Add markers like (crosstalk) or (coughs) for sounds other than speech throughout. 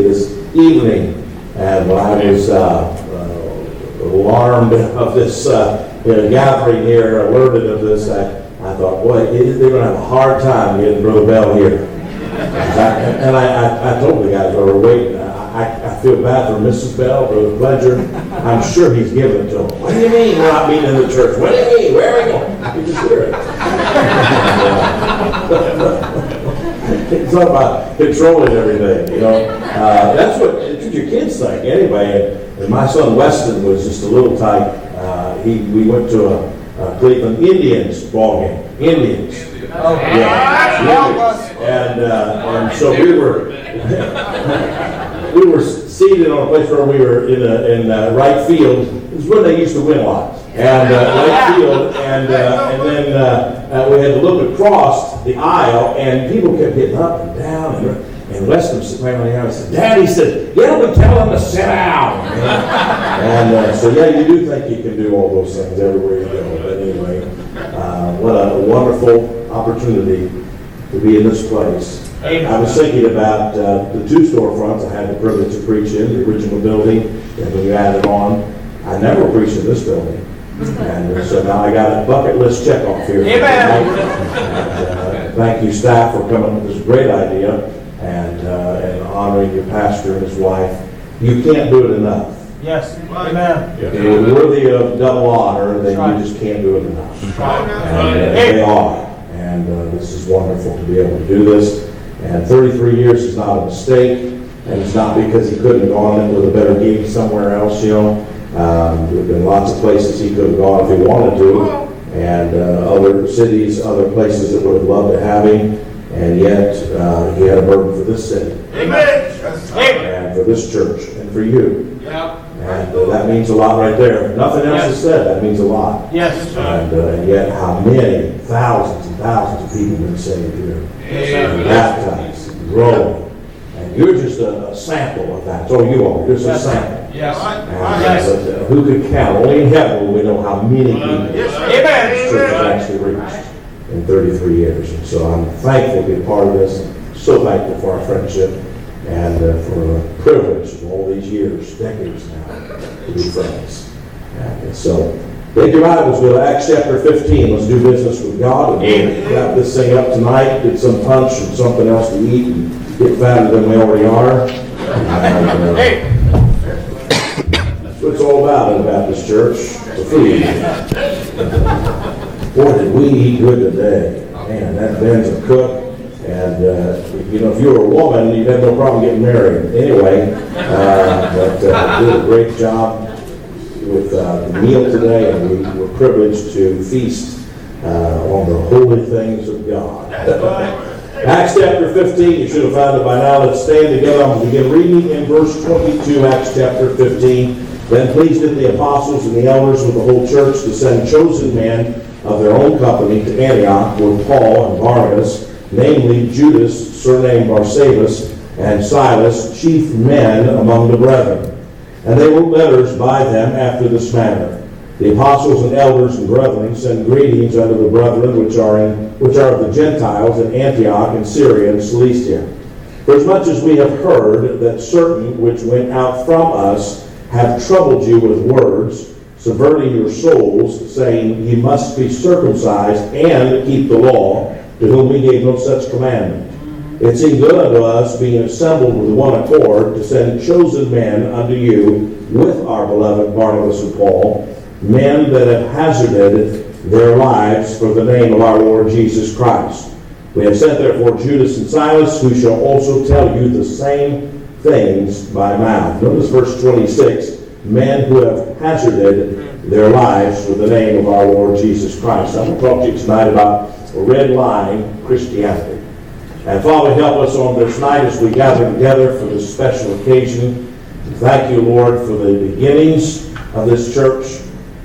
this evening, and when I was alarmed of this uh, you know, gathering here, alerted of this, I, I thought, boy, they're going to have a hard time getting Brother Bell here. And I, I, I told the guys while we were waiting, I, I feel bad for Mrs. Bell, Brother Pledger. I'm sure he's given to them. What do you mean we're not meeting in the church? What do you mean? Where are we going? You just hear it. (laughs) it's all about controlling everything, you know. Uh, that's what, that's what your kids think anyway. And, my son Weston was just a little type. Uh, he, we went to a, a Cleveland Indians ball game. Indians. Oh, Yeah. And, uh, and so we were, (laughs) we were seated on a place where we were in, a, in uh, right field. This is when they used to win a lot. And uh, right field, and, uh, and then uh, we had to look across the aisle, and people kept getting up and down. And, and Weston sitting right on the aisle and said, Dad, he said, get up and tell them to sit down. (laughs) and uh, so, yeah, you do think you can do all those things everywhere you go. But anyway, uh, what a wonderful opportunity to be in this place. I was thinking about uh, the two storefronts I had the privilege to preach in, the original building, and when you added on, I never preached in this building. And uh, so now I got a bucket list check off here. Amen. And, uh, Thank you, staff, for coming up with this great idea and, uh, and honoring your pastor and his wife. You can't do it enough. Yes, amen. If you're worthy of double honor, then Right. you just can't do it enough. And uh, Hey. they are. And uh, this is wonderful to be able to do this. And 33 years is not a mistake, and it's not because he couldn't have gone in with a better gig somewhere else, you know. Um, There have been lots of places he could have gone if he wanted to, and uh, other cities, other places that would have loved to have him, and yet uh, he had a burden for this city, Amen. and for this church, and for you. Yeah. And uh, that means a lot right there. If Nothing else is said, that means a lot. Yes. And uh, and yet, how many thousands and thousands of people have been saved here, and baptized, and growing, and you're just a, a sample of that. So you are. You're just a sample. Yes. And, Yes. uh, but, uh, who could count? Only in heaven will we know how many people this Amen. church has actually reached in 33 years. And so I'm thankful to be a part of this. So thankful for our friendship and uh, for the privilege of all these years, decades now, to be friends. And so, take your Bibles, go to Acts chapter 15. Let's do business with God. And we'll wrap this thing up tonight, get some punch and something else to eat, and get fatter than we already are. Uh, Hey. All about in Baptist church, the food. Boy, did we eat good today. Man, that Ben's a cook. And, uh, you know, if you were a woman, you'd have no problem getting married. Anyway, uh, but uh, did a great job with uh, the meal today, and we were privileged to feast uh, on the holy things of God. (laughs) Acts chapter 15, you should have found it by now. Let's stand together. I'm going to begin reading in verse 22, Acts chapter 15. Then pleased did the apostles and the elders with the whole church to send chosen men of their own company to Antioch with Paul and Barnabas, namely Judas, surnamed Barsabas, and Silas, chief men among the brethren. And they wrote letters by them after this manner. The apostles and elders and brethren send greetings unto the brethren which are in which are of the Gentiles in Antioch and Syria and Cilicia. For as much as we have heard that certain which went out from us have troubled you with words, subverting your souls, saying, Ye must be circumcised and keep the law, to whom we gave no such commandment. It seemed good unto us, being assembled with one accord, to send chosen men unto you with our beloved Barnabas and Paul, men that have hazarded their lives for the name of our Lord Jesus Christ. We have sent therefore Judas and Silas, who shall also tell you the same things by mouth. Notice verse 26 men who have hazarded their lives for the name of our Lord Jesus Christ. I'm going to talk to you tonight about red line Christianity. And Father, help us on this night as we gather together for this special occasion. Thank you, Lord, for the beginnings of this church,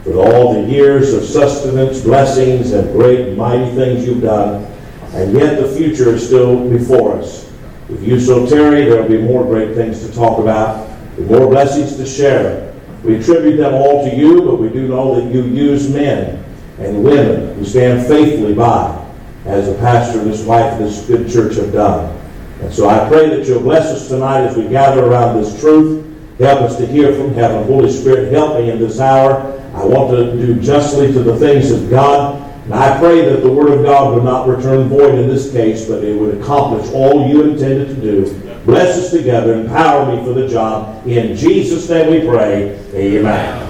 for all the years of sustenance, blessings, and great mighty things you've done. And yet the future is still before us. If you so tarry, there will be more great things to talk about, more blessings to share. We attribute them all to you, but we do know that you use men and women who stand faithfully by, as the pastor and his wife this good church have done. And so I pray that you'll bless us tonight as we gather around this truth. Help us to hear from heaven. Holy Spirit, help me in this hour. I want to do justly to the things of God. And I pray that the Word of God would not return void in this case, but it would accomplish all you intended to do. Bless us together. Empower me for the job. In Jesus' name we pray. Amen.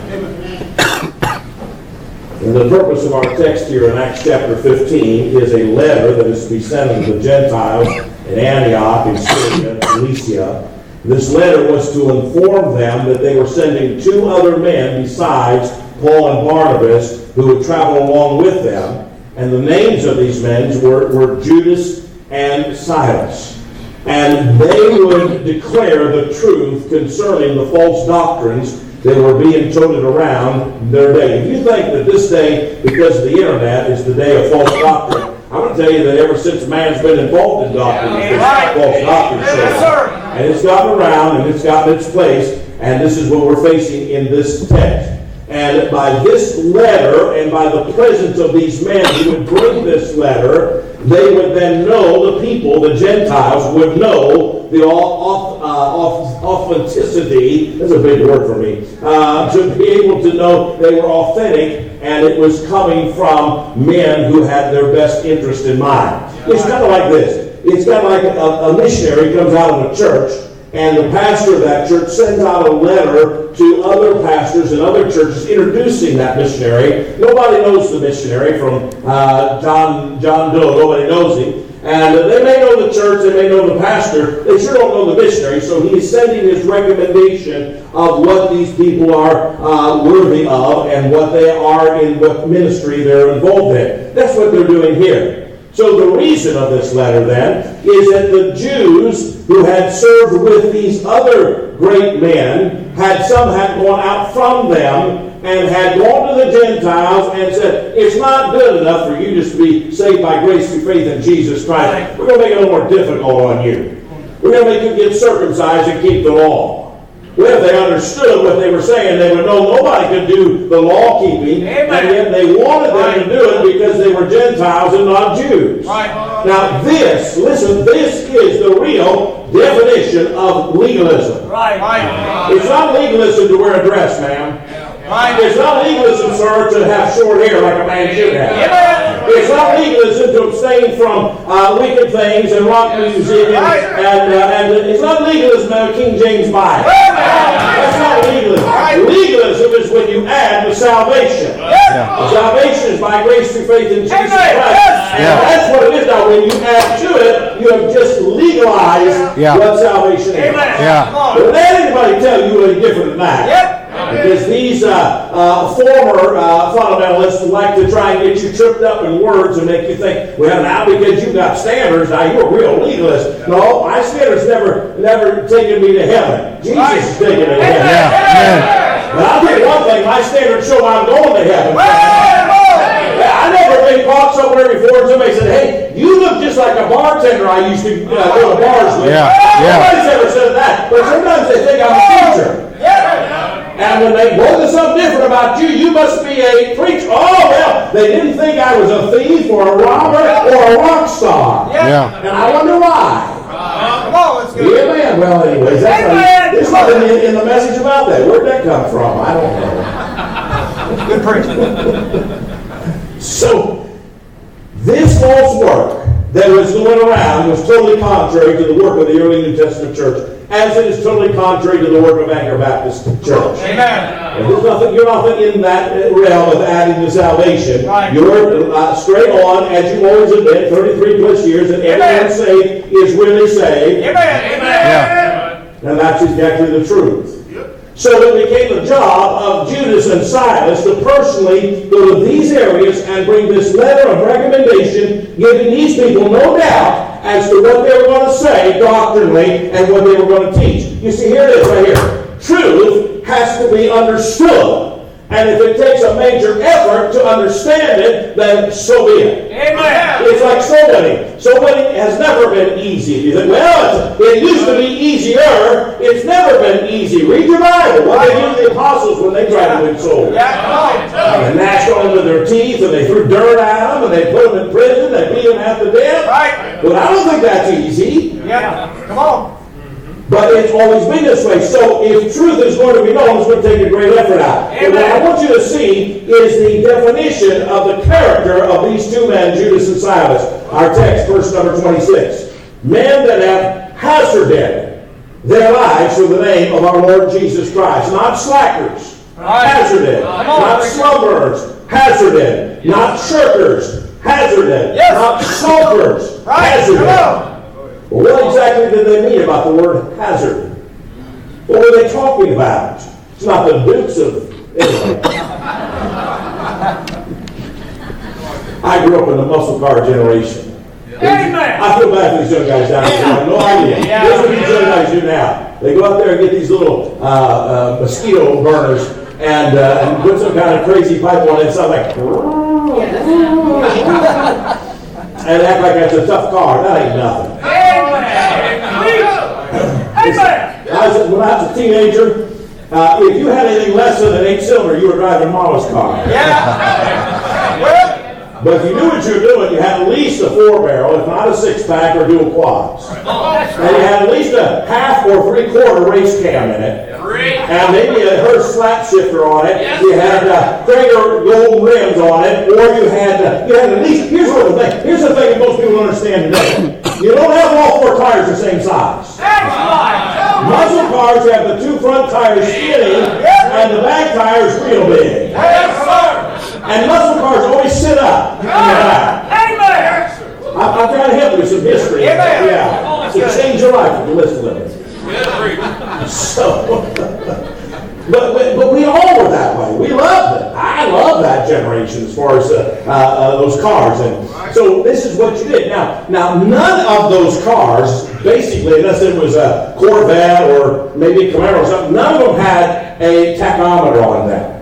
And the purpose of our text here in Acts chapter 15 is a letter that is to be sent to the Gentiles in Antioch, in Syria, Cilicia. This letter was to inform them that they were sending two other men besides Paul and Barnabas who would travel along with them. And the names of these men were, were Judas and Silas. And they would declare the truth concerning the false doctrines that were being toted around their day. If you think that this day, because of the internet, is the day of false doctrine, I want to tell you that ever since man's been involved in doctrine, it's been false doctrine. Yes, sir. And it's gotten around and it's gotten its place, and this is what we're facing in this text. And by this letter and by the presence of these men who would bring this letter, they would then know, the people, the Gentiles, would know the uh, au- authenticity, that's a big word for me, uh, to be able to know they were authentic and it was coming from men who had their best interest in mind. It's kind of like this. It's kind of like a, a missionary comes out of a church and the pastor of that church sends out a letter to other pastors and other churches introducing that missionary. Nobody knows the missionary from uh, John John Doe. Nobody knows him. And they may know the church, they may know the pastor, they sure don't know the missionary. So he's sending his recommendation of what these people are uh, worthy of and what they are in what ministry they're involved in. That's what they're doing here. So the reason of this letter then is that the Jews who had served with these other great men had some had gone out from them and had gone to the Gentiles and said, it's not good enough for you just to be saved by grace through faith in Jesus Christ. We're going to make it a little more difficult on you. We're going to make you get circumcised and keep the law. Well, if they understood what they were saying, they would know nobody could do the law keeping, and yet they wanted them to do it because they were Gentiles and not Jews. Right. Now, this, listen, this is the real definition of legalism. Right. Right. It's not legalism to wear a dress, ma'am. Right. It's not legalism, sir, to have short hair like a man should have. Amen. It's not legalism to abstain from uh, wicked things and rock music, and, Right. and, uh, and it's not legalism to have King James Bible. That's not legalism. Right. Legalism is when you add the salvation. Yeah. Salvation is by grace through faith in Jesus Amen. Christ. Yes. And Yeah. that's what it is now. When you add to it, you have just legalized Yeah. what salvation is. Yeah. Don't let anybody tell you any different than that. Yep. Because these uh, uh, former uh, fundamentalists like to try and get you tripped up in words and make you think, well, now because you've got standards, now you're a real legalist. No, my standards never, never taken me to heaven. Jesus Right. is taking me to heaven. Yeah. Amen. And I'll tell you one thing, my standards show I'm going to heaven. Yeah, I never been caught somewhere before and somebody said, hey, you look just like a bartender I used to uh, go to bars with. Yeah, yeah. Nobody's ever said that, but sometimes they think I'm a teacher. Yeah. And when they, boy, there's something different about you. You must be a preacher. Oh, well, they didn't think I was a thief or a robber or a rock star. Yeah. And I wonder why. Come on, let's go. Amen. Well, anyways, that's Amen. there's nothing in, in the message about that. Where'd that come from? I don't know. Good preaching. So, this false work that was going around was totally contrary to the work of the early New Testament church, as it is totally contrary to the work of Anchor Baptist Church. Amen. There's nothing, you're nothing in that realm of adding to salvation. Right. You're uh, straight on, as you always have been, 33 plus years, and everyone Amen. saved is really saved. Amen. Amen. Yeah. And that's exactly the truth. So it became the job of Judas and Silas to personally go to these areas and bring this letter of recommendation, giving these people no doubt as to what they were going to say doctrinally and what they were going to teach. You see, here it is right here. Truth has to be understood. And if it takes a major effort to understand it, then so be it. Amen. It's like soul winning. Soul winning has never been easy. You think, well, it's, it used to be easier. It's never been easy. Read your Bible. What they do the apostles when they tried to win souls. Yeah, they gnashed on them with their teeth, and they threw dirt at them, and they put them in prison, they beat them half to death. Right. But I don't think that's easy. Yeah, come on. But it's always been this way. So if truth is going to be known, it's going to take a great effort out. And what I want you to see is the definition of the character of these two men, Judas and Silas. Our text, verse number 26. Men that have hazarded their lives for the name of our Lord Jesus Christ. Not slackers. Right. Hazarded. Not slumberers. Hazarded. Not shirkers. Hazarded. Yes. Not sulkers. Right, Hazarded. Come on. Well, what exactly did they mean about the word hazard? What were they talking about? It's not the dukes of. Anyway. I grew up in the muscle car generation. Amen. I feel bad for these young guys down here. I have no idea. Yeah. Here's what these young guys do now. They go out there and get these little uh, uh, mosquito burners and, uh, and put some kind of crazy pipe on it. It sounds like. (laughs) and act like that's a tough car. That ain't nothing. Amen. I was, when I was a teenager, uh, if you had anything less than an eight cylinder, you were driving mama's car. Yeah. Well, But if you knew what you were doing, you had at least a four barrel, if not a six pack or dual quads. And you had at least a half or three quarter race cam in it. And maybe a Hurst slap shifter on it. Yes, You had uh, Cragar gold rims on it, or you had uh, you had at least. Here's what the thing. Here's the thing that most people understand today. You don't have all four tires the same size. Muscle cars have the two front tires skinny and the back tires real big. Yes, sir. And muscle cars always sit up in the back. Amen. I'm, I'm trying to help you with some history. Amen. Yeah. To change your life if you listen to me. So, (laughs) but, but, but we all were that way. We loved it. I love that generation as far as uh, uh, those cars. And so this is what you did. Now, now none of those cars, basically, unless it was a Corvette or maybe a Camaro or something, none of them had a tachometer on them.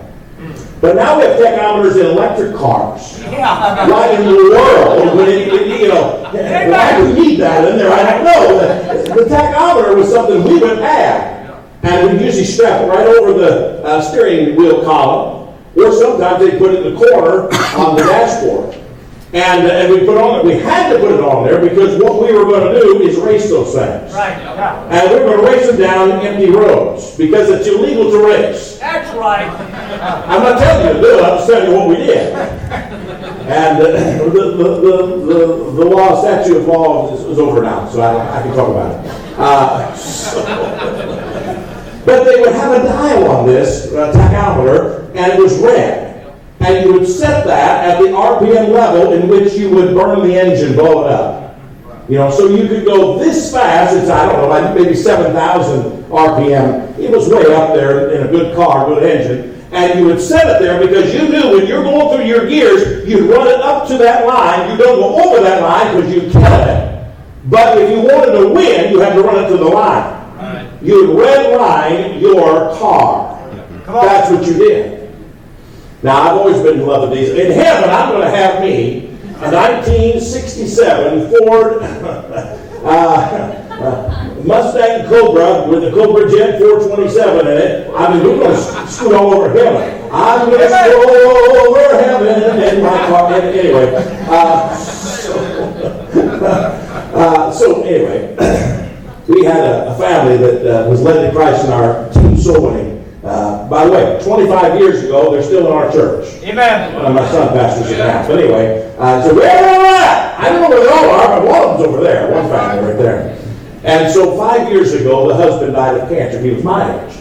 But now we have tachometers in electric cars. Yeah. Why in the world would it, you know, why do we need that in there? I don't know. The, the tachometer was something we would have. And we'd usually strap it right over the uh, steering wheel column. Or sometimes they'd put it in the corner on the dashboard. And, uh, and we put on it, we had to put it on there because what we were going to do is race those things. Right. Yeah. And we were going to race them down empty roads because it's illegal to race. That's right. I'm not telling you to do it, I'm just telling you what we did. And uh, the, the, the, the, the law, statute of law is, is over now, so I, I can talk about it. Uh, (laughs) so- but they would have a dial on this uh, tachometer, and it was red. And you would set that at the RPM level in which you would burn the engine, blow it up. You know, so you could go this fast, it's, I don't know, like maybe 7,000 RPM. It was way up there in a good car, good engine. And you would set it there because you knew when you're going through your gears, you'd run it up to that line. You don't go over that line because you count it. But if you wanted to win, you had to run it to the line. You would red line your car. Come. That's what you did. Now, I've always been in love with these. In heaven, I'm going to have me a 1967 Ford (laughs) uh, uh, Mustang Cobra with a Cobra Jet 427 in it. I mean, we're going to scoot all over heaven. I'm going to scoot over heaven in my car. Anyway, uh, so, (laughs) uh, so anyway, (clears throat) we had a, a family that uh, was led to Christ in our team soul winning. Uh, by the way, 25 years ago, they're still in our church. Amen. Uh, my son pastors it now. But anyway, uh, so where are they at? I don't know where they all are, but one of them's over there, one family right there. And so five years ago, the husband died of cancer. He was my age,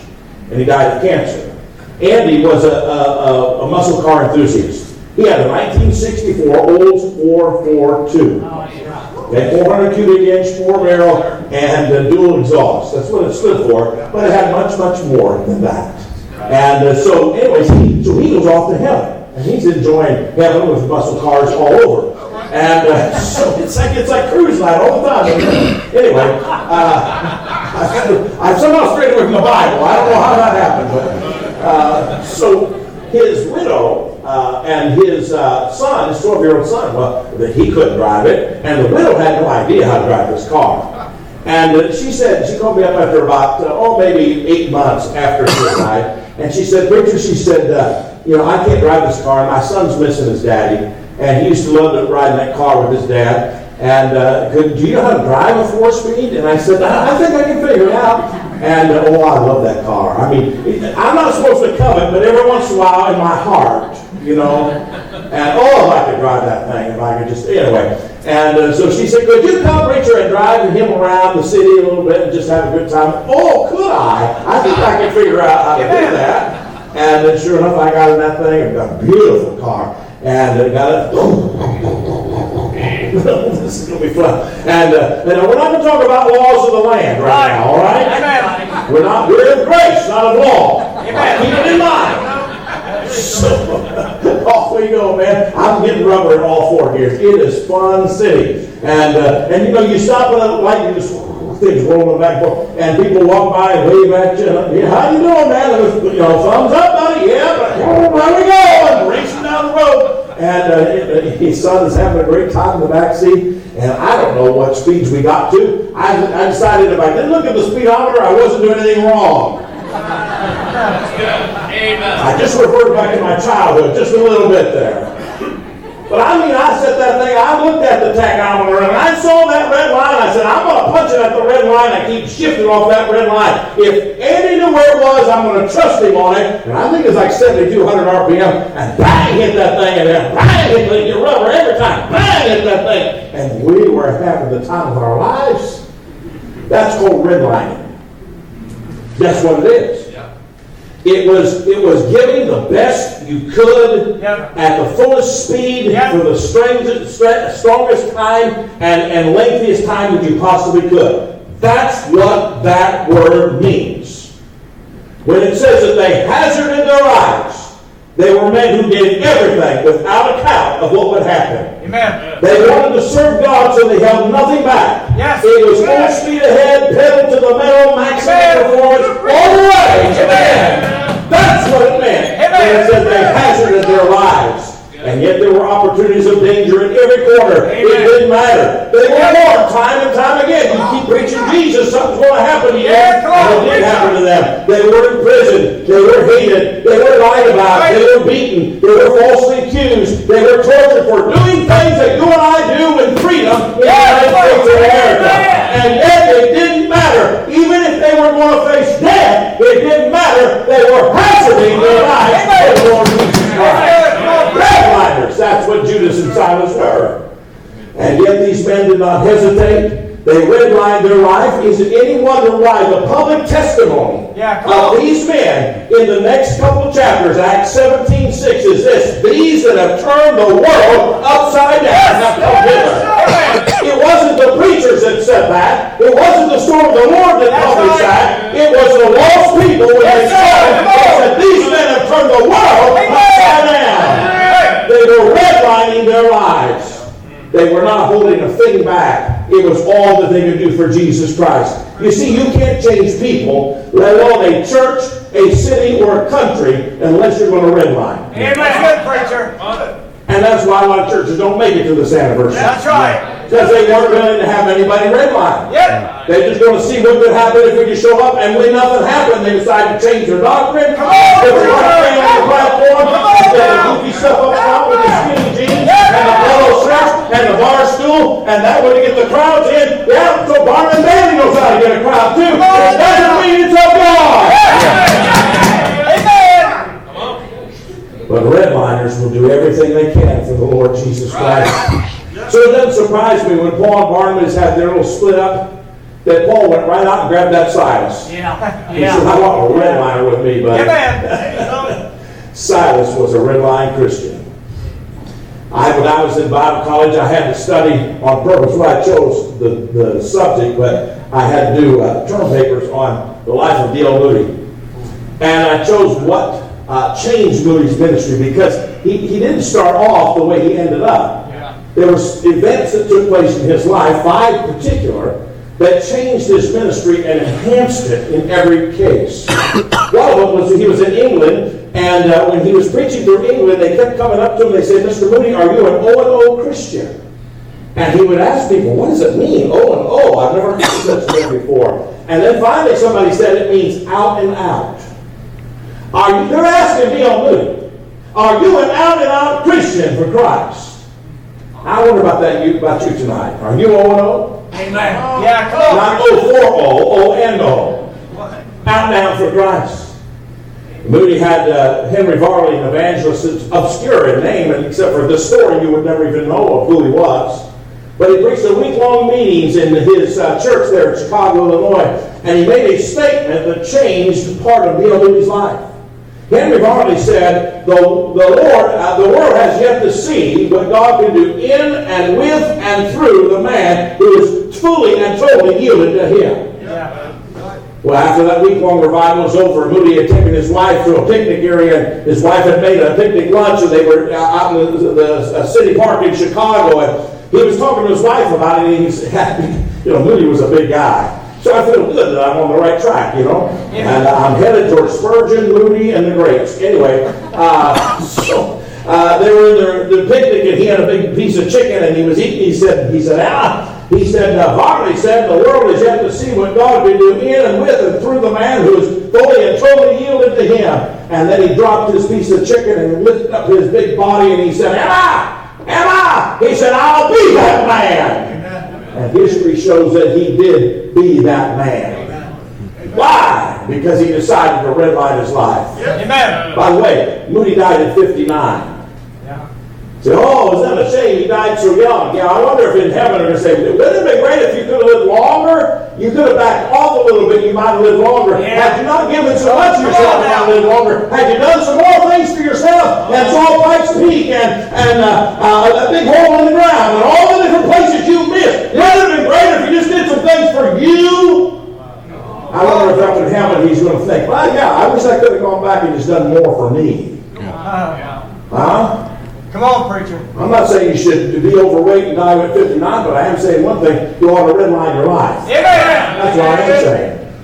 and he died of cancer. Andy was a, a, a, a muscle car enthusiast. He had a 1964 Olds 442. Okay, 400 cubic inch, four barrel, and uh, dual exhaust. That's what it stood for, but it had much, much more than that. And uh, so, anyways, he, so he goes off to heaven, and he's enjoying heaven with muscle cars all over. And uh, (laughs) so it's like it's like cruise line all the time. Anyway, uh, (laughs) I, I somehow strayed away from the Bible. I don't know how that happened, but uh, so his widow uh, and his uh, son, his 12 year old son, well, he couldn't drive it, and the widow had no idea how to drive this car. And uh, she said, she called me up after about, uh, oh, maybe eight months after she died. And she said, Preacher, she said, uh, you know, I can't drive this car. My son's missing his daddy. And he used to love to ride in that car with his dad. And uh, could, do you know how to drive a four speed? And I said, I, I think I can figure it out. And oh, I love that car. I mean, I'm not supposed to covet, but every once in a while in my heart, you know. And oh, if I could drive that thing, if I could just, anyway. And uh, so she said, Could you come, Preacher, and drive him around the city a little bit and just have a good time? Oh, could I? I think I can figure out how to do that. And uh, sure enough, I got in that thing, and got a beautiful car. And uh, got it. (laughs) this is going to be fun. And, uh, and we're not going to talk about laws of the land right, now, all right? Amen. We're not, we're in grace, not of law. Amen. Keep it in mind. So, (laughs) off we go, man. I'm getting rubber in all four gears. It is fun city. And, uh, and you know, you stop at a light, you just, things rolling back and forth, and people walk by and wave at you. And, yeah, how you doing, man? It was, you know, thumbs up, buddy. Yeah, but oh, we going? Racing down the road. And uh, his son is having a great time in the back seat. And I don't know what speeds we got to. I, I decided if I didn't look at the speedometer, I wasn't doing anything wrong. I just referred back to my childhood just a little bit there. But I mean, I said that thing, I looked at the tachometer and I saw that red line. I said, I'm going to punch it at the red line. I keep shifting off that red line. If Andy knew where it was, I'm going to trust him on it. And I think it's like 7,200 RPM. And bang, hit that thing. And then bang, hit the rubber every time. Bang, hit that thing. And we were having the time of our lives. That's called redlining. That's what it is. It was it was giving the best you could Yep. at the fullest speed Yep. for the strangest, strongest time and, and lengthiest time that you possibly could. That's what that word means. When it says that they hazarded their lives, they were men who did everything without account of what would happen. Amen. They wanted to serve God, so they held nothing back. Yes. It was full speed ahead, pedal to the metal, maximum Amen. performance, all the way to the end. That's what it meant. Amen. When it said they hazarded their lives. And yet there were opportunities of danger in every corner. It didn't matter. They were on time and time again. You keep preaching Jesus, something's going to happen to you. Yeah, and it did happen to them. They were in prison. They were hated. They were lied about. They were beaten. They were falsely accused. They were tortured for doing things that you and I do in freedom in the United States of America. And yet it didn't matter. Even if they were going to face death, it didn't matter. They were hazarding their lives for the Lord Jesus Christ. Redliners, that's what Judas and Silas were. And yet these men did not hesitate. They redlined their life. Is it any wonder why the public testimony Yeah, of these men in the next couple chapters, Acts 17 6, is this these that have turned the world upside down have come hither. It wasn't the preachers that said that. It wasn't the storm of the Lord that published that. It was the lost people when Yes, they sir. it. Come They said, These men have turned the world upside down. They were redlining their lives. They were not holding a thing back. It was all that they could do for Jesus Christ. You see, you can't change people, let alone a church, a city, or a country, unless you're going to redline. Amen. Good preacher. And that's why a lot of churches don't make it to this anniversary. That's right. Because they weren't willing to have anybody redline. Yep. They're just going to see what could happen if we could show up, and when nothing happened, they decided to change their doctrine. Come on, Put the right on the platform, Come on, instead of now. goofy stuff up front with the skinny jeans and the polo shirts and the bar stool, and that way to get the crowds in. Yeah, so Barnum Bailey knows how to get a crowd too. It doesn't mean it's of God. Amen. But redliners will do everything they can for the Lord Jesus Christ. So it doesn't surprise me when Paul and Barnabas had their little split up, that Paul went right out and grabbed that Silas. Yeah. He said, I want a redliner with me, buddy. Amen. (laughs) Silas was a redline Christian. I, when I was in Bible college, I had to study on purpose why I chose the, the subject, but I had to do uh, term papers on the life of D.L. Moody. And I chose what uh, changed Moody's ministry because he, he didn't start off the way he ended up. There were events that took place in his life, five particular, that changed his ministry and enhanced it in every case. One of them was he was in England, and uh, when he was preaching through England, they kept coming up to him. They said, "Mr. Moody, are you an O and O Christian?" And he would ask people, what does it mean? O and O. I've never heard such thing before. And then finally somebody said it means out and out. Are you, they're asking me on Moody, are you an out and out Christian for Christ? I wonder about that you about you tonight. Are you O and O? Amen. Yeah, come on. Not O for O, O and O. Out and out for Christ. Moody had uh, Henry Varley, an evangelist, it's obscure in name, and except for this story, you would never even know of who he was. But he preached a week-long meetings in his uh, church there in Chicago, Illinois, and he made a statement that changed part of D.L. Moody's life. Henry Varley said, the, the Lord, uh, the world has yet to see what God can do in and with and through the man who is fully and totally yielded to Him. Yeah. Well, after that week-long revival was over, Moody had taken his wife to a picnic area, and his wife had made a picnic lunch, and they were out in the, the city park in Chicago, and he was talking to his wife about it, and he (laughs) you know, Moody was a big guy. So I feel good that I'm on the right track, you know? And uh, I'm headed towards Spurgeon, Moody, and the Greats. Anyway, uh, (laughs) so uh, they were in their, the picnic, and he had a big piece of chicken, and he was eating. He said, he said, ah, he said, uh, said, the world is yet to see what God can do in and with and through the man who is fully and totally yielded to him. And then he dropped his piece of chicken and lifted up his big body, and he said, Emma, Emma, he said, I'll be that man. And history shows that he did be that man. Why? Because he decided to redline his life. Amen. By the way, Moody died at 59. Yeah. Say, oh, is that a shame he died so young? Yeah, I wonder if in heaven they're going to say, wouldn't it have been great if you could have lived longer? You could have backed off a little bit, you might have lived longer. Yeah. Had you not given so much of yourself, you might have lived longer. Had you done some more things for yourself, and saw Pikes Peak and, and uh, uh, a big hole in the ground, and all the different places you missed, wouldn't it have been great if you just did some things for you? I wonder if up in heaven he's going to think, well, yeah, I wish I could have gone back and just done more for me. Uh, Huh? Come on, preacher. I'm not saying you should be overweight and die at 59, but I am saying one thing, you ought to redline your life. Amen. That's what I am saying.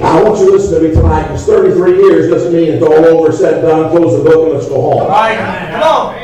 Now, I want you to listen to me tonight, because 33 years doesn't mean it's all over, said, done, close the book, and let's go home. Right. Come on.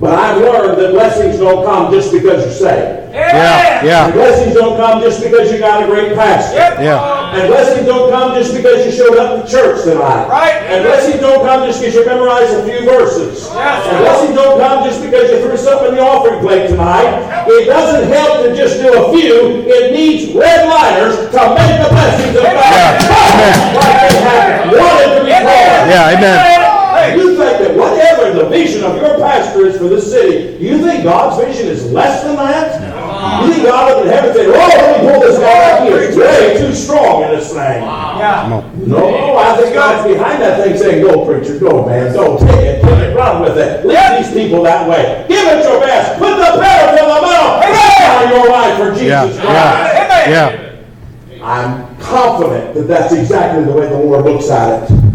But I've learned that blessings don't come just because you're saved. Yeah, And yeah, blessings don't come just because you got a great pastor. Yep. Yeah. And blessings don't come just because you showed up to church tonight. Right. And blessings don't come just because you memorized a few verses. Yes. And blessings don't come just because you threw something in the offering plate tonight. It doesn't help to just do a few. It needs red liners to make the blessings of God. Yeah. come Like they have wanted to be called. yeah, amen. Hey, you think that whatever the vision of your pastor is for this city, you think God's vision is less than that? No. You think God up in heaven said, oh, let me pull this guy out here. He's way too strong in this thing. Yeah. No, I think God's behind that thing saying, go, preacher, go, man. Go, take it, take it, run with it. Lead these people that way. Give it your best. Put the pedal to the metal. Amen. your life for Yeah, Jesus Christ. yeah, yeah. I'm confident that that's exactly the way the Lord looks at it.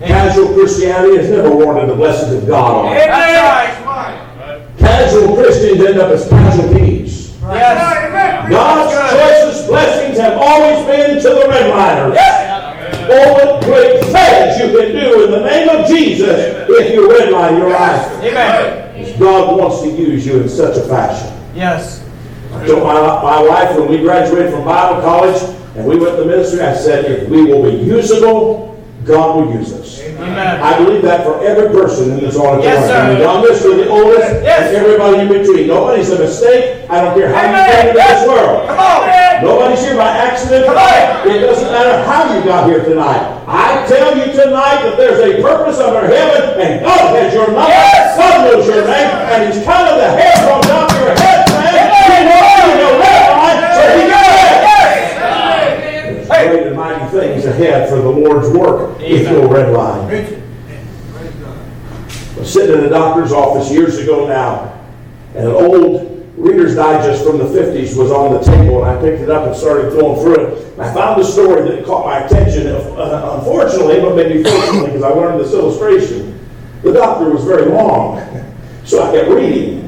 Casual Christianity has never wanted the blessings of God on it. That's right. Casual Christians end up as casualties. Yes. God's choicest blessings have always been to the redliners. Oh, what great things you can do in the name of Jesus if you redline your life. Amen. God wants to use you in such a fashion. Yes. I told my, my wife when we graduated from Bible college and we went to ministry, I said, if we will be usable, God will use us. Amen. I believe that for every person in this auditorium. Yes, sir. The youngest to the oldest, Yes. and everybody in between. Nobody's a mistake. I don't care how you came into this world. Come on. Nobody's here by accident. Come on. It doesn't matter how you got here tonight. I tell you tonight that there's a purpose under heaven, and God has your number. Yes. God knows your name, and He's counted the hair from top of your head, man. He knows you know that, right? So He got it. Yes. There's great and mighty things ahead for the Lord's work if you'll red line. I was sitting in a doctor's office years ago now, and an old Reader's Digest from the 50s was on the table, and I picked it up and started going through it. And I found a story that caught my attention, uh, unfortunately, but maybe fortunately, because I learned this illustration. The doctor was very long, so I kept reading.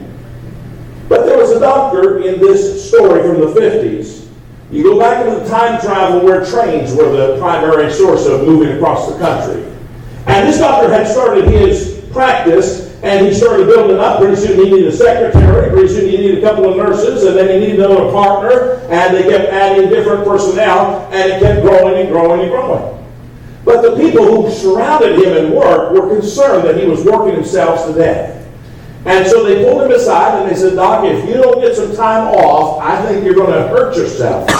But there was a doctor in this story from the 50s. You go back into the time travel where trains were the primary source of moving across the country. And this doctor had started his practice, and he started building up. Pretty soon he needed a secretary, pretty soon he needed a couple of nurses, and then he needed another partner, and they kept adding different personnel, and it kept growing and growing and growing. But the people who surrounded him in work were concerned that he was working himself to death. And so they pulled him aside and they said, Doc, if you don't get some time off, I think you're going to hurt yourself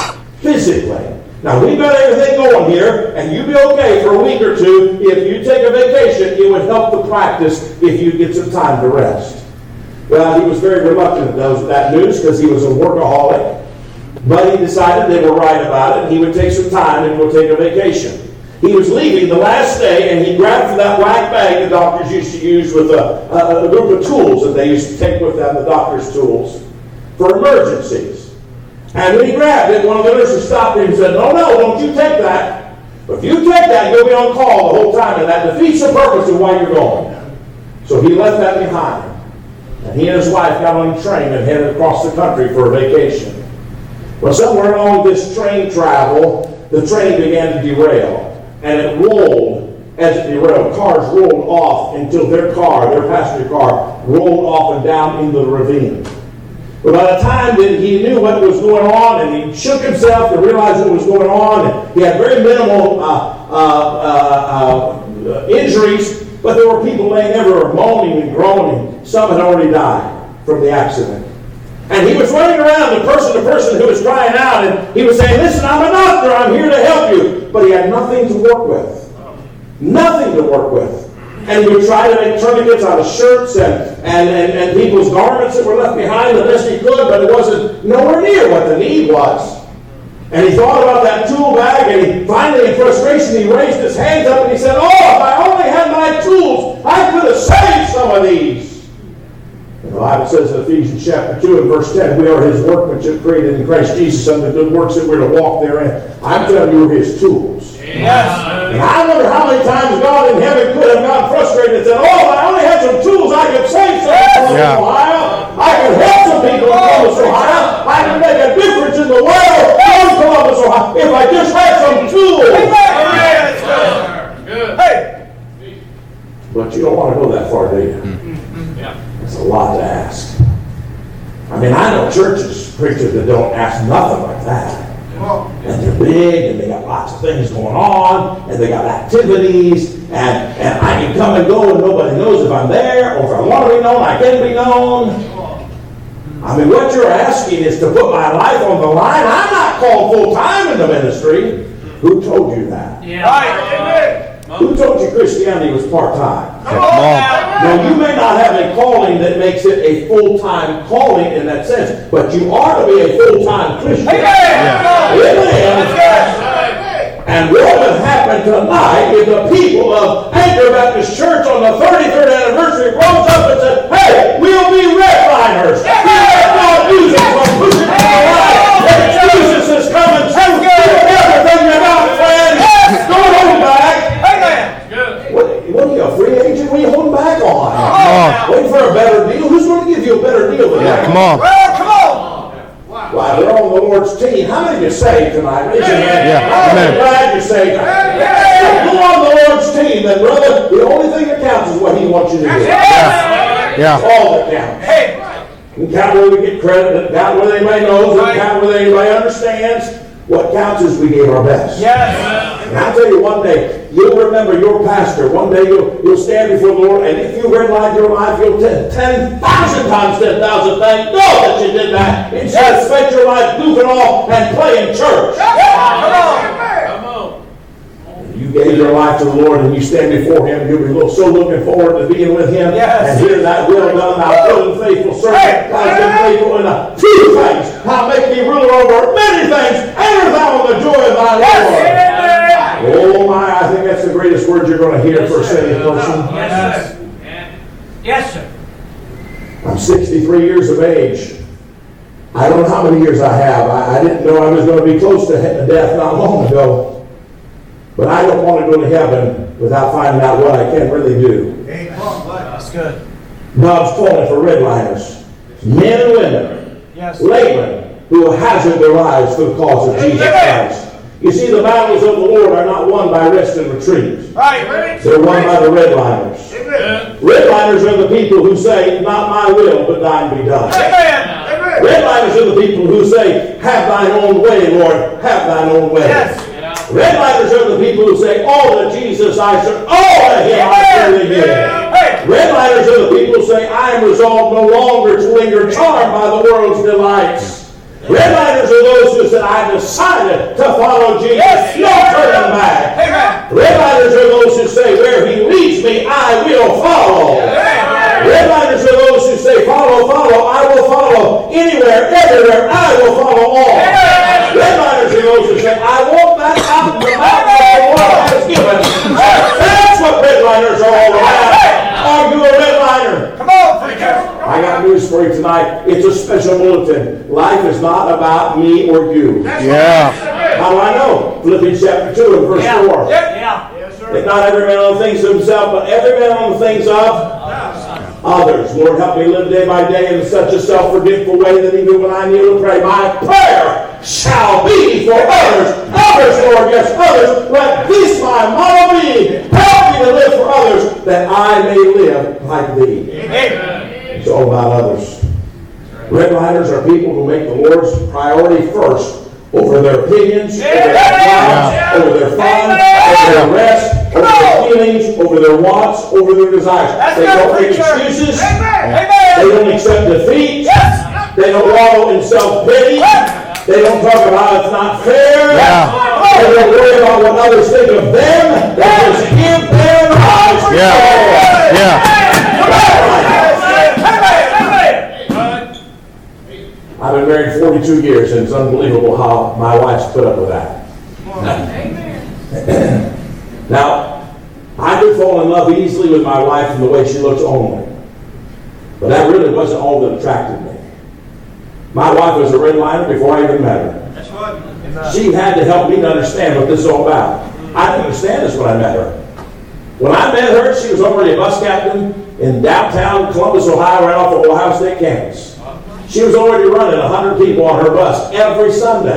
physically. Now, we've got everything going here, and you'd be okay for a week or two. If you take a vacation, it would help the practice if you get some time to rest. Well, he was very reluctant to that news because he was a workaholic. But he decided they were right about it, he would take some time and go take a vacation. He was leaving the last day, and he grabbed for that black bag the doctors used to use with a, a, a group of tools that they used to take with them, the doctor's tools, for emergencies. And when he grabbed it, one of the nurses stopped him and said, No, no, don't you take that. If you take that, you'll be on call the whole time, and that defeats the purpose of why you're going. So he left that behind. And he and his wife got on a train and headed across the country for a vacation. Well, somewhere along this train travel, the train began to derail. And it rolled, as it derailed, cars rolled off until their car, their passenger car, rolled off and down into the ravine. But by the time that he knew what was going on and he shook himself to realize what was going on, and he had very minimal uh, uh, uh, uh, injuries, but there were people laying there moaning and groaning. Some had already died from the accident. And he was running around to person to person who was crying out, and he was saying, Listen, I'm a doctor, I'm here to help you. But he had nothing to work with. Nothing to work with. And he would try to make tourniquets out of shirts and, and, and, and people's garments that were left behind the best he could, but it wasn't nowhere near what the need was. And he thought about that tool bag, and he finally, in frustration, he raised his hands up and he said, Oh, if I only had my tools, I could have saved some of these. The Bible says in Ephesians chapter 2 and verse 10, we are his workmanship created in Christ Jesus unto the good works that we're to walk therein. I'm telling you, we're his tools. Yes. And I wonder how many times God in heaven could have gotten frustrated and said, Oh, if I only had some tools, I could save some people Yeah. in Ohio. I could help some people in oh, Columbus, Ohio. I could make a difference in the world in Columbus, Ohio, if I just had some tools. Good. Hey. But you don't want to go that far, do you? Mm-hmm. Yeah. It's a lot to ask. I mean, I know churches, preachers that don't ask nothing like that. And they're big, and they got lots of things going on, and they got activities, and, and I can come and go, and nobody knows if I'm there, or if I want to be known, I can be known. I mean, what you're asking is to put my life on the line. I'm not called full time in the ministry. Who told you that? Right. Amen. Who told you Christianity was part time? Come on now. Now, you may not have a calling that makes it a full-time calling in that sense, but you are to be a full-time Christian. Amen. And what would happen tonight if the people of Anchor Baptist Church on the 33rd anniversary rose up and said, hey, we'll be redliners. We let God use us from pushing to the right. If Jesus is coming through, give everything you got, friend. Don't hold back. Amen. Good. What, what are you, a free agent? What are you holding back on? on. Waiting for a better deal? Who's going to give you a better deal than Yeah, that? come on. Well, come on. Why, they're on the Lord's team. How many of you saved tonight? Raise your hand. Yeah, I'm amen. glad you're saved. If you're on the Lord's team, then brother, the only thing that counts is what He wants you to do. That's Yeah. all that counts. Hey. Doesn't count whether we get credit, doesn't count whether anybody knows, doesn't count whether anybody understands. What counts is we gave our best. Yes. And I'll tell you one day, you'll remember your pastor. One day you'll, you'll stand before the Lord, and if you redline your life, you'll tell 10,000 times 10,000 thank God that you did that. Instead of spent your life goofing off and playing church. Come on. Come on. You gave your life to the Lord, and you stand before Him, you'll be so looking forward to being with Him Yes. and hearing that will done, thou good and faithful servant. God's been faithful in a few things. I'll make thee ruler over many things. Enter thou the joy of thy Lord. Yes. Oh my, I think that's the greatest word you're going to hear for a saved person. Yes, sir. Yes, sir. I'm 63 years of age. I don't know how many years I have. I, I didn't know I was going to be close to death not long ago. But I don't want to go to heaven without finding out what I can't really do. That's good. God's calling for redliners, men and women, Yes. laymen who will hazard their lives for the cause of Jesus Christ. You see, the battles of the Lord are not won by rest and retreat. Right. They're won by the redliners. Amen. Redliners are the people who say, not my will, but thine be done. Amen. Redliners are the people who say, have thine own way, Lord, have thine own way. Yes. Redliners are the people who say, oh, all to Jesus I serve, all to him I give. Hey. Redliners are the people who say, I am resolved no longer to linger charmed by the world's delights. Redliners are those who said, I decided to follow Jesus, Yes. no turning back. Amen. Redliners are those who say, where he leads me, I will follow. Amen. Redliners are those who say, follow, follow, I will follow. Anywhere, everywhere, I will follow all. Amen. Redliners are those who say, I want that out of the mouth that the Lord has given. That's what redliners are all about. Are you a redliner? Come on, preacher. I got news for you tonight. It's a special bulletin. Life is not about me or you. Yeah. How do I know? Philippians chapter 2 and verse 4. Yeah. Yeah. Yes, That not every man on the things of himself, but every man on the things of others. Lord, help me live day by day in such a self-forgetful way that even when I kneel to pray, my prayer shall be for others. Others, Lord, yes, others. Let this my motto be. Help me to live for others, that I may live like thee. Amen. It's all about others. Redliners are people who make the Lord's priority first over their opinions, over their jobs, over their fun, Amen. over their rest, over their feelings, over their wants, over their desires. That's They don't make preacher. excuses. Amen. They Amen. don't accept defeat. Yes. They don't wallow in self-pity. They don't talk about it's not fair. Yeah. They don't worry about what others think of them. They just give them lives. Yeah. Yeah. Amen. Amen. I've been married 42 years, and it's unbelievable how my wife's put up with that. (clears throat) now, I could fall in love easily with my wife from the way she looks only. But that really wasn't all that attracted me. My wife was a red redliner before I even met her. That's what. She had to help me to understand what this is all about. I didn't understand this when I met her. When I met her, she was already a bus captain in downtown Columbus, Ohio, right off of Ohio State campus. She was already running 100 people on her bus every Sunday.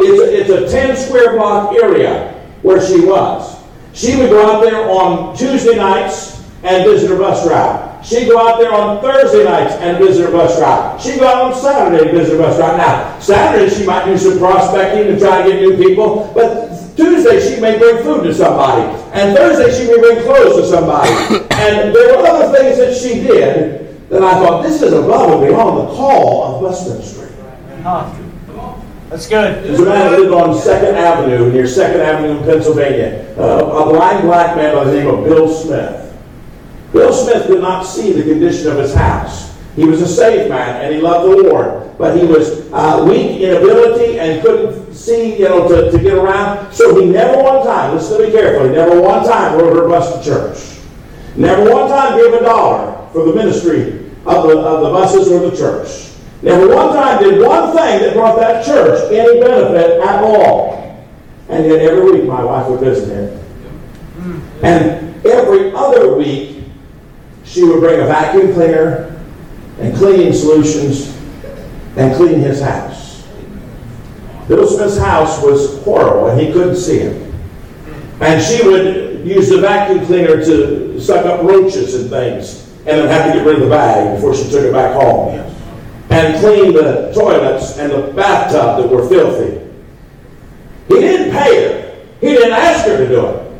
It's a, it's a 10 square block area where she was. She would go out there on Tuesday nights and visit her bus route. She'd go out there on Thursday nights and visit her bus route. She'd go out on Saturday and visit her bus route. Now, Saturday she might do some prospecting to try to get new people, but Tuesday she may bring food to somebody, and Thursday she may bring clothes to somebody. (coughs) and there were other things that she did that I thought, this is above and beyond the call of bus ministry. That's good. A man lived on Second Avenue, near Second Avenue in Pennsylvania, uh, a blind black man by the name of Bill Smith. Bill Smith did not see the condition of his house. He was a saved man and he loved the Lord, but he was uh, weak in ability and couldn't see, you know, to, to get around. So he never one time, listen to me carefully, never one time rode her bus to church. Never one time gave a dollar for the ministry of the, of the buses or the church. Never one time did one thing that brought that church any benefit at all. And yet every week my wife would visit him. And every other week she would bring a vacuum cleaner and cleaning solutions and clean his house. Bill Smith's house was horrible and he couldn't see it. And she would use the vacuum cleaner to suck up roaches and things, and then have to get rid of the bag before she took it back home. And clean the toilets and the bathtub that were filthy. He didn't pay her. He didn't ask her to do it.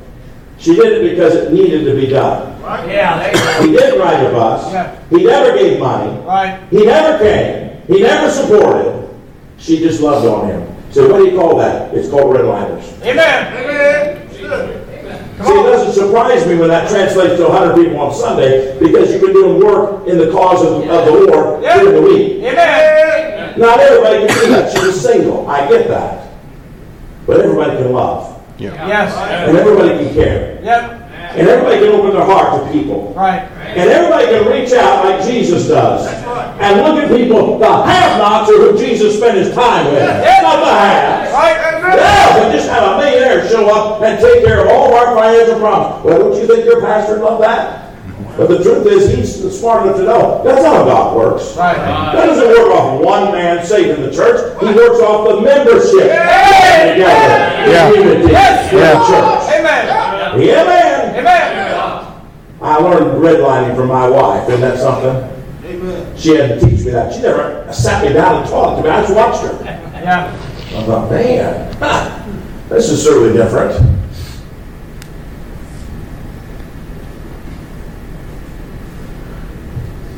She did it because it needed to be done. Right. Yeah, there you go. He didn't ride a bus. Yeah. He never gave money. Right. He never came. He never supported. She just loved on him. So what do you call that? It's called redliners. Amen. Amen. See, it doesn't surprise me when that translates to 100 people on Sunday because you've been doing work in the cause of, of the Lord Yeah. during the week. Amen. Not everybody can do that. She was single. I get that. But everybody can love. Yeah. Yes. And everybody can care. Yep. And everybody can open their heart to people. Right. And everybody can reach out like Jesus does. And look at people, the have-nots are who Jesus spent his time with. Not the haves. Right. Yeah, but just have a millionaire show up and take care of all of our financial problems. Well, don't you think your pastor would love that? But the truth is, he's smart enough to know that's not how God works. Right. God doesn't work off one man saving the church. He works off the membership Yeah. together in Yeah. unity Yes. in the Yeah. Church. I learned redlining from my wife. Isn't that something? She had to teach me that. She never sat me down and taught it to me. I just watched her. Yeah. I thought, man, huh, this is certainly different.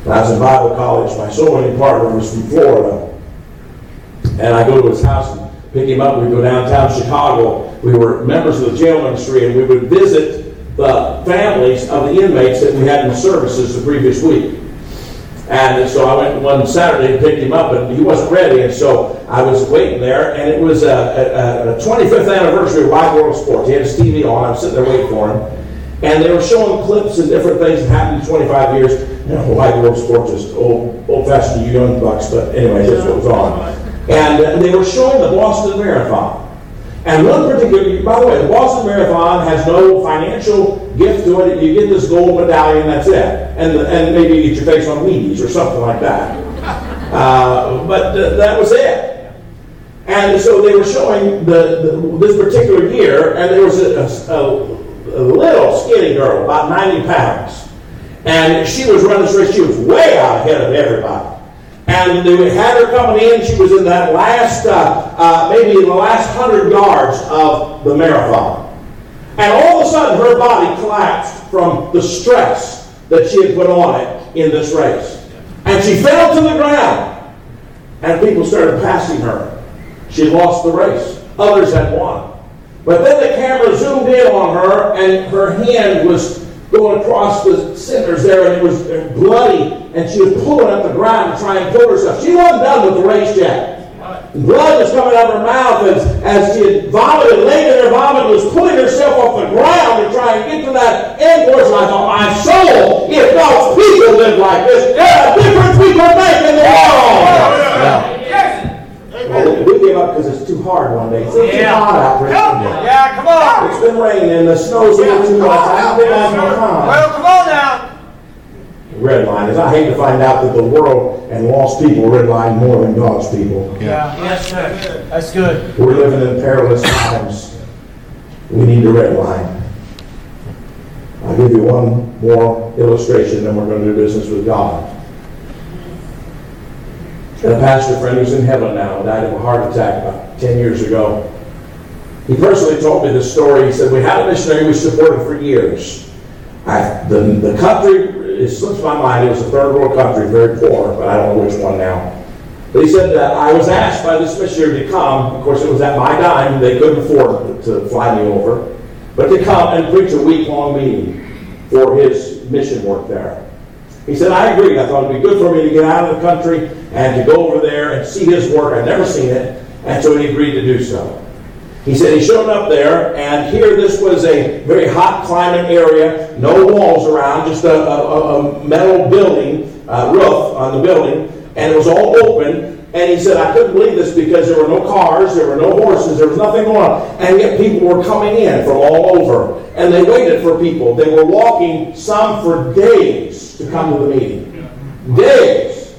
When I was in Bible college, my soul winning partner was from Florida. And I go to his house and pick him up. We go downtown Chicago. We were members of the jail ministry, and we would visit the families of the inmates that we had in the services the previous week. And so I went one Saturday and picked him up, and he wasn't ready, and so I was waiting there, and it was a, a, a 25th anniversary of Wide World Sports. He had his TV on, I was sitting there waiting for him, and they were showing clips and different things that happened in 25 years. You know, Wide World Sports is old, old-fashioned, young bucks, but anyway, that's what was on. And uh, they were showing the Boston Marathon. And one particular, by the way, the Boston Marathon has no financial gift to it. You get this gold medallion, that's it. And, and maybe you get your face on Wheaties or something like that. Uh, but uh, that was it. And so they were showing the, the this particular year, and there was a, a, a little skinny girl, about 90 pounds. And she was running this race. She was way out ahead of everybody. And they had her coming in. She was in that last, uh, uh, maybe in the last hundred yards of the marathon. And all of a sudden, her body collapsed from the stress that she had put on it in this race. And she fell to the ground. And people started passing her. She lost the race. Others had won. But then the camera zoomed in on her, and her hand was going across the centers there, and it was bloody, and she was pulling up the ground to try and pull herself. She wasn't done with the race yet. Blood was coming out of her mouth as, as she had vomited, laid in her vomit, was pulling herself off the ground to try and get to that end. And I thought, my soul, if God's people live like this, there's a difference we can make in the world. Well, oh, we gave up because it's too hard one day. It's too hot out there. Yeah, come on. It's been raining, and the snow's a little too much. I haven't been out no. Well, come on now. Redliners. I hate to find out that the world and lost people redline more than God's people. Yeah. Yes, sir. That's good. We're living in perilous times. We need to redline. I'll give you one more illustration, then we're going to do business with God. And a pastor friend who's in heaven now died of a heart attack about 10 years ago. He personally told me this story. He said, We had a missionary we supported for years. I, the, the country, it slips my mind, it was a third world country, very poor, but I don't know which one now. But he said that I was asked by this missionary to come. Of course, it was at my dime. They couldn't afford to fly me over. But to come and preach a week long meeting for his mission work there. He said, I agreed. I thought it'd be good for me to get out of the country and to go over there and see his work. I'd never seen it. And so he agreed to do so. He said he showed up there, and here this was a very hot climate area, no walls around, just a, a, a metal building, uh, roof on the building, and it was all open. And he said, I couldn't believe this because there were no cars, there were no horses, there was nothing going on. And yet people were coming in from all over. And they waited for people. They were walking, some for days, to come to the meeting. Days.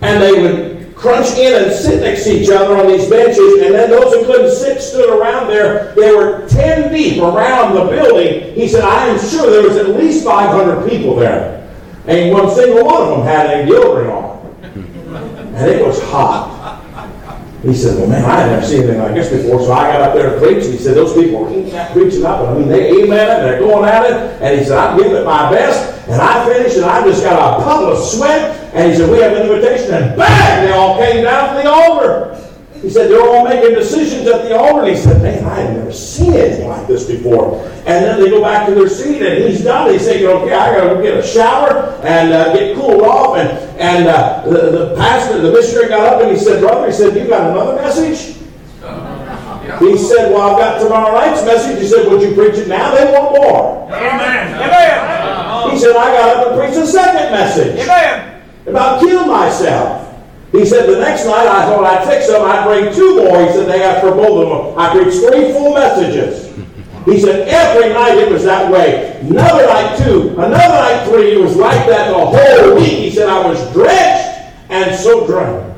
And they would crunch in and sit next to each other on these benches, and then those who couldn't sit stood around there. They were 10 deep around the building. He said, I am sure there was at least 500 people there. And one single one of them had a deodorant on. And it was hot. He said, well, man, I had never seen anything like this before, so I got up there to preach. He said, those people are eating that preaching up. And I mean, they amen it, they're going at it. And he said, I'm giving it my best. And I finished, and I just got a puddle of sweat. And he said, we have an invitation. And bang, they all came down to the altar. He said, they're all making decisions at the altar. And he said, man, I had never seen anything like this before. And then they go back to their seat, and he's done. They say, okay, I got to go get a shower and uh, get cooled off. And, and uh, the, the pastor, the missionary got up and he said, brother, he said, you got another message? He said, well, I've got tomorrow night's message. He said, would you preach it now? They want more. Amen. Amen. He said, I got up and preached a second message Amen. about kill myself. He said, the next night I thought I'd fix them. I'd bring two more. He said, they asked for both of them. I preached three full messages. He said, every night it was that way. Another night two, another night three. It was like that the whole week. He said, I was drenched and so drained.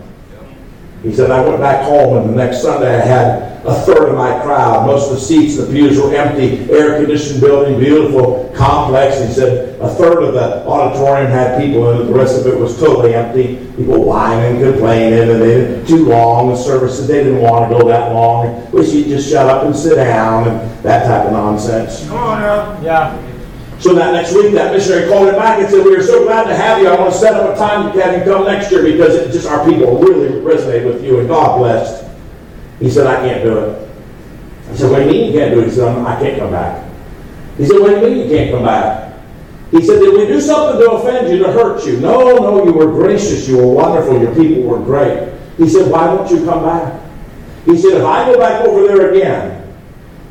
He said, I went back home and the next Sunday I had a third of my crowd. Most of the seats, the pews were empty, air-conditioned building, beautiful complex. He said a third of the auditorium had people in it. The rest of it was totally empty. People whining, and complaining, and they too long. The services they didn't want to go that long. Wish you'd just shut up and sit down and that type of nonsense. Come on now. Yeah. So that next week, that missionary called him back and said, "We are so glad to have you. I want to set up a time to have you come next year because it just our people really resonate with you and God blessed." He said, "I can't do it." I said, "What do you mean you can't do it?" He said, "I'm- can't come back." He said, "What do you mean you can't come back?" He said, "Did we do something to offend you, to hurt you?" No, no, you were gracious. You were wonderful. Your people were great. He said, "Why don't you come back?" He said, "If I go back over there again."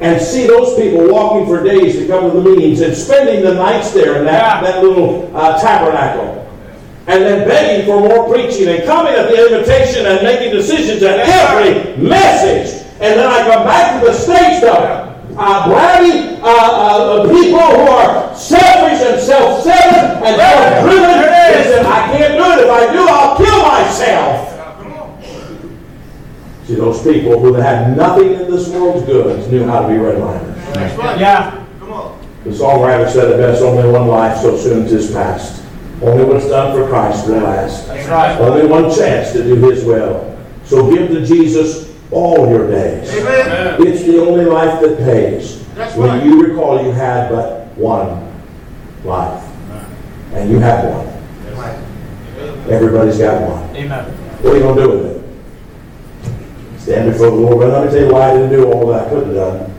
and see those people walking for days to come to the meetings and spending the nights there in that, that little uh, tabernacle. And then begging for more preaching and coming at the invitation and making decisions at every message. And then I come back to the stage stuff. Uh, bratty uh, uh, people who are selfish and self-centered and self-driven. They said, I can't do it. If I do, I'll kill myself. See, those people who had nothing in this world's goods knew how to be redliners. Yeah. Come on. The songwriter said it best, only one life, so soon tis past. Only what's done for Christ will last. Right. Only one chance to do His will. So give to Jesus all your days. Amen. It's the only life that pays. That's When right. you recall you had but one life. And you have one. Everybody's got one. Amen. What are you going to do with it? Stand before the Lord. But let me tell you why I didn't do all that I could have done.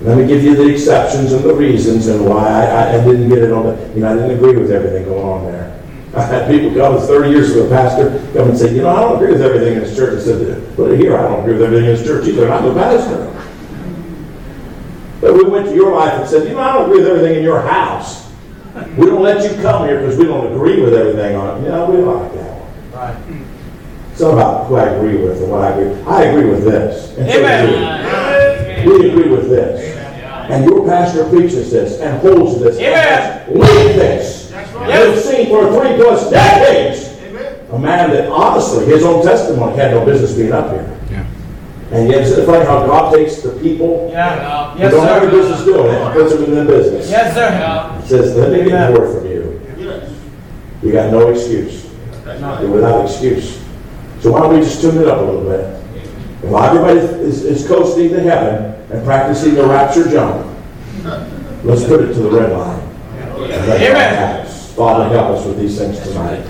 Let me give you the exceptions and the reasons and why I, I didn't get it on the, you know, I didn't agree with everything going on there. (laughs) I had people come, it's 30 years ago, pastor, come and say, you know, I don't agree with everything in this church. I said, but here, I don't agree with everything in this church either, and I'm the pastor. But we went to your life and said, you know, I don't agree with everything in your house. We don't let you come here because we don't agree with everything on it. You know, we like that one. Right. It's not about who I agree with and what I agree. with. I agree with this. Amen. We agree with this. And your pastor preaches this and holds this. Amen. Live this. That's right. You've seen for three plus decades Amen. a man that honestly, his own testimony had no business being up here. Yeah. And yet, isn't it funny how God takes the people Yeah. who Yes, don't have any sir. business doing it and puts them in the business? Yes, sir. He says, let me get more from you. Yes. You got no excuse. You're without excuse. So why don't we just tune it up a little bit? While everybody is, is coasting to heaven and practicing the rapture jump, let's put it to the red line. God Amen. Father, help us with these things tonight.